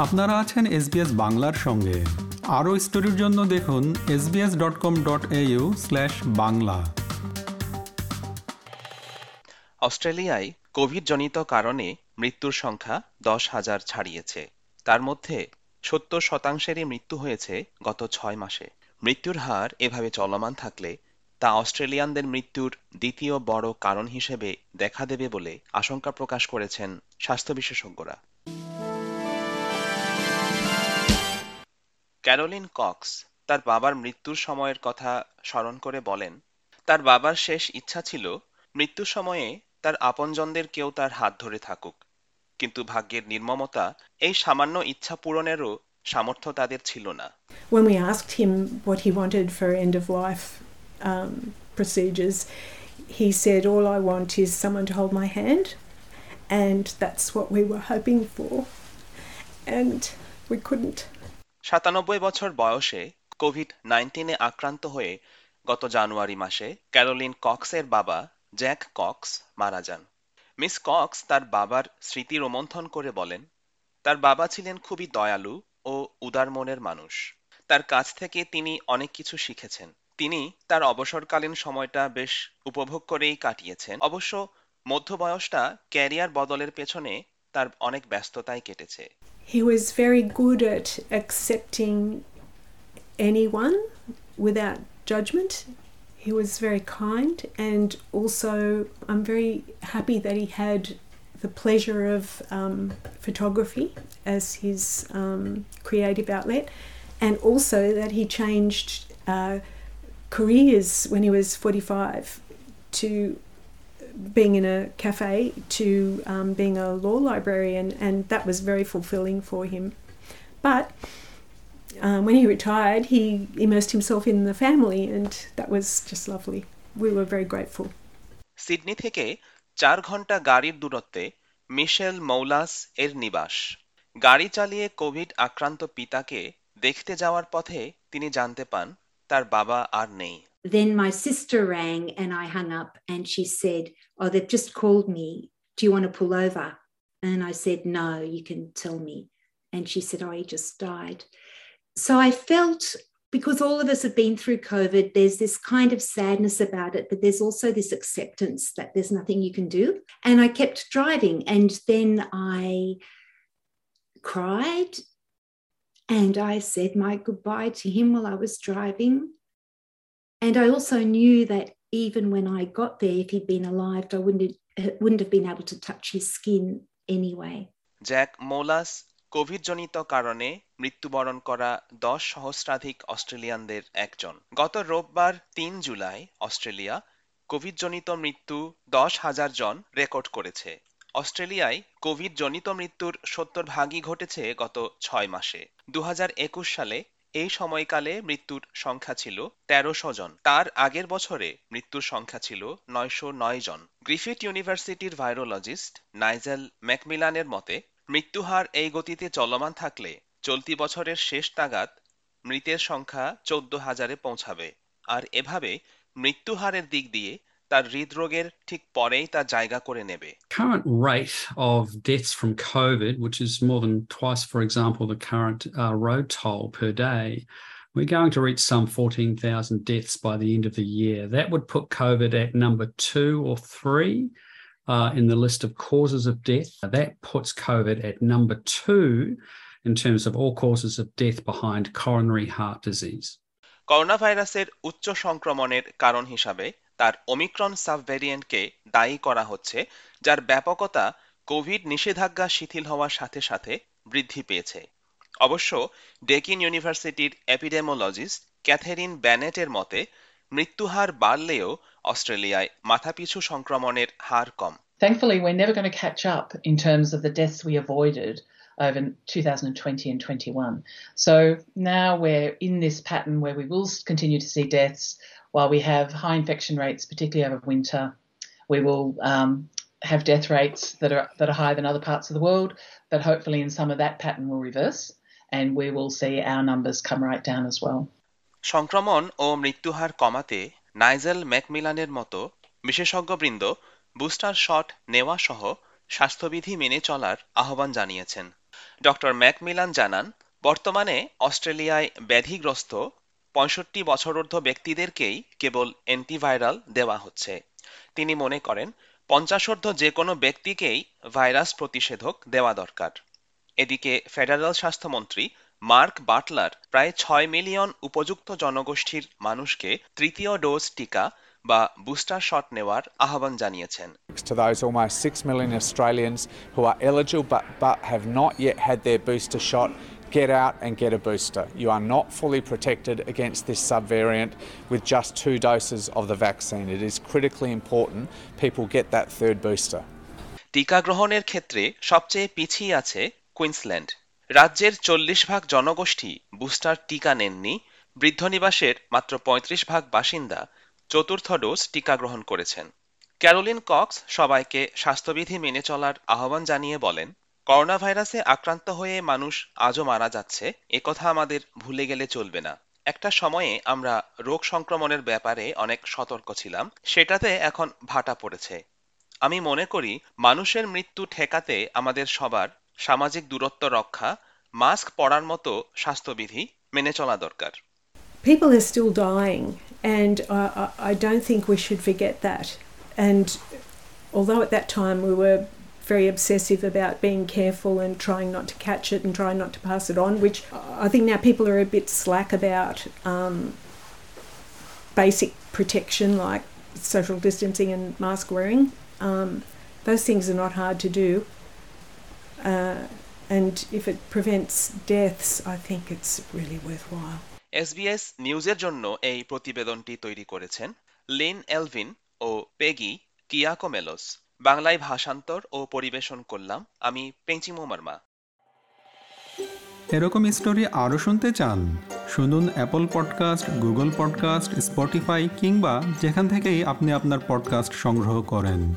আপনারা আছেন এসবিএস বাংলার সঙ্গে। আরও স্টোরির জন্য দেখুন SBS dot com dot au slash Bangla. অস্ট্রেলিয়ায় কোভিডজনিত কারণে মৃত্যুর সংখ্যা দশ হাজার ছাড়িয়েছে। তার মধ্যে সত্তর শতাংশেরই মৃত্যু হয়েছে গত ছয় মাসে। মৃত্যুর হার এভাবে চলমান থাকলে তা অস্ট্রেলিয়ানদের মৃত্যুর দ্বিতীয় বড় কারণ হিসেবে দেখা দেবে বলে আশঙ্কা প্রকাশ করেছেন স্বাস্থ্য বিশেষজ্ঞরা। ক্যারোলিন কক্স তার বাবার মৃত্যুর সময়ের কথা স্মরণ করে বলেন তার বাবার শেষ ইচ্ছা ছিল মৃত্যুর সময়ে তার আপনজনদের কেউ তার হাত ধরে থাকুক কিন্তু ভাগ্যের নির্মমতা এই সামান্য ইচ্ছা পূরণেরও সামর্থ্য তাদের ছিল না When we asked him what he wanted for end of life um, procedures, he said, All I want is someone to hold my hand. And that's what we were hoping for. And we couldn't. সাতানব্বই বছর বয়সে Covid নাইন্টিনে আক্রান্ত হয়ে গত জানুয়ারি মাসে Caroline কক্সের বাবা Jack Cox মারা যান। মিস কক্স তার বাবার স্মৃতি রোমন্থন করে বলেন, তার বাবা ছিলেন খুবই দয়ালু ও উদার মনের মানুষ। তার কাছ থেকে তিনি অনেক কিছু শিখেছেন। তিনি তার অবসরকালীন সময়টা বেশ উপভোগ করেই কাটিয়েছেন। অবশ্য মধ্যবয়সটা ক্যারিয়ার বদলের পেছনে তার অনেক ব্যস্ততায় কেটেছে। He was very good at accepting anyone without judgment. He was very kind, and also I'm very happy that he had the pleasure of um, photography as his um, creative outlet, and also that he changed uh, careers when he was 45 to being in a cafe to um, being a law librarian, and that was very fulfilling for him. But um, when he retired, he immersed himself in the family, and that was just lovely. We were very grateful. Sydney থেকে চার ঘণ্টা গাড়ির দূরত্বে মিশেল মৌলাস এর নিবাস গাড়ি চালিয়ে Covid আক্রান্ত পিতাকে দেখতে যাওয়ার পথে তিনি জানতে পান তার বাবা আর নেই Then my sister rang and I hung up and she said, Oh, they've just called me. Do you want to pull over? And I said, No, you can tell me. And she said, Oh, he just died. So I felt because all of us have been through COVID, there's this kind of sadness about it, but there's also this acceptance that there's nothing you can do. And I kept driving. And then I cried and I said my goodbye to him while I was driving. And I also knew that even when I got there, if he'd been alive, I wouldn't have, wouldn't have been able to touch his skin anyway. Jack Moulas কোভিডজনিত কারণে মৃত্যুবরণ করা দশ সহস্রাধিক অস্ট্রেলিয়ানদের একজন। গত রোববার তিন July Australia কোভিডজনিত মৃত্যু দশ হাজার জন রেকর্ড করেছে। অস্ট্রেলিয়ায় কোভিড জনিত মৃত্যুর সত্তর ভাগই ঘটেছে গত ছয় মাসে। দু সালে এই সময়কালে মৃত্যুর সংখ্যা ছিল তেরোশো জন। তার আগের বছরে মৃত্যুর সংখ্যা ছিল নয়শো নয় জন। গ্রিফিথ ইউনিভার্সিটির ভাইরোলজিস্ট নাইজেল ম্যাকমিলানের মতে, মৃত্যুহার এই গতিতে চলমান থাকলে চলতি বছরের শেষ তাগাদ মৃতের সংখ্যা চোদ্দ হাজারে পৌঁছাবে। আর এভাবে মৃত্যুহারের দিক দিয়ে তার হৃদরোগের ঠিক পরেই তা জায়গা করে নেবে current rate of deaths from COVID, which is more than twice, for example, the current uh, road toll per day, we're going to reach some 14,000 deaths by the end of the year. That would put COVID at number two or three uh, in the list of causes of death. That puts COVID at number two in terms of all causes of death behind coronary heart disease. Corona ভাইরাসের উচ্চ সংক্রমণের কারণ হিসাবে তার Omicron সাবভ্যারিয়েন্টকে দায়ী করা হচ্ছে যার ব্যাপকতা কোভিড নিষেধাজ্ঞা শিথিল হওয়ার সাথে সাথে বৃদ্ধি পেয়েছে। অবশ্য ডেকিন ইউনিভার্সিটির এপিডেমোলজিস্ট ক্যাথেরিন ব্যানেটের মতে মৃত্যুহার বাড়লেও অস্ট্রেলিয়ায় মাথাপিছু সংক্রমণের হার কম। Thankfully, we're never going to catch up in terms of the deaths we avoided over 2020 and 21. So now we're in this pattern where we will continue to see deaths while we have high infection rates, particularly over winter. We will um, have death rates that are that are higher than other parts of the world, but hopefully in some of that pattern will reverse, and we will see our numbers come right down as well. সংক্রমণ ও মৃত্যুহার কমাতে Nigel ম্যাকমিলানের মতো বিশেষজ্ঞবৃন্দ booster shot নেওয়া সহ স্বাস্থ্যবিধি মেনে চলার আহ্বান জানিয়েছেন ডক্টর ম্যাকমিলান জানান, বর্তমানে অস্ট্রেলিয়ায় ব্যাধিগ্রস্ত পঁয়ষট্টি বছরোর্ধ্ব ব্যক্তিদেরকেই কেবল অ্যান্টিভাইরাল দেওয়া হচ্ছে। তিনি মনে করেন, পঞ্চাশোর্ধ্ব যে কোনো ব্যক্তিকেই ভাইরাস প্রতিষেধক দেওয়া দরকার। এদিকে ফেডারেল স্বাস্থ্যমন্ত্রী মার্ক বাটলার প্রায় ছয় মিলিয়ন উপযুক্ত জনগোষ্ঠীর মানুষকে তৃতীয় ডোজ টিকা বা বুস্টার শট নেওয়ার আহ্বান জানিয়েছেন to those almost 6 million Australians who are eligible but, but have not yet had their booster shot, get out and get a booster. You are not fully protected against this subvariant with just two doses of the vaccine. It is critically important people get that third booster. টিকা গ্রহণের ক্ষেত্রে সবচেয়ে পিছিয়ে আছে Queensland রাজ্যের চল্লিশ ভাগ জনগোষ্ঠী বুস্টার টিকা নেননি বৃদ্ধ নিবাসের মাত্র পঁয়ত্রিশ ভাগ বাসিন্দা চতুর্থ ডোজ টিকা গ্রহণ করেছেন। ক্যারোলিন কক্স সবাইকে স্বাস্থ্যবিধি মেনে চলার আহ্বান জানিয়ে বলেন করোনা ভাইরাসে আক্রান্ত হয়ে মানুষ আজও মারা যাচ্ছে একথা আমাদের ভুলে গেলে চলবে না। একটা সময়ে আমরা রোগ সংক্রমণের ব্যাপারে অনেক সতর্ক ছিলাম সেটাতে এখন ভাটা পড়েছে। আমি মনে করি মানুষের মৃত্যু ঠেকাতে আমাদের সবার সামাজিক দূরত্ব রক্ষা মাস্ক পরার মতো স্বাস্থ্যবিধি মেনে চলা দরকার। People are still dying, and I, I, don't think we should forget that. And although at that time we were very obsessive about being careful and trying not to catch it and trying not to pass it on, which I think now people are a bit slack about um, basic protection like social distancing and mask wearing. Um, those things are not hard to do. Uh, and if it prevents deaths, I think it's really worthwhile. SBS নিউজের জন্য এই প্রতিবেদনটি তৈরি করেছেন Lin Elvin ও পেগি কিয়াকোমেলোস। বাংলায় ভাষান্তর ও পরিবেশন করলাম আমি পেঞ্চিমো মার্মা। এরকম স্টোরি আরও শুনতে চান, শুনুন Apple podcast Google podcast Spotify কিংবা যেখান থেকেই আপনি আপনার পডকাস্ট সংগ্রহ করেন।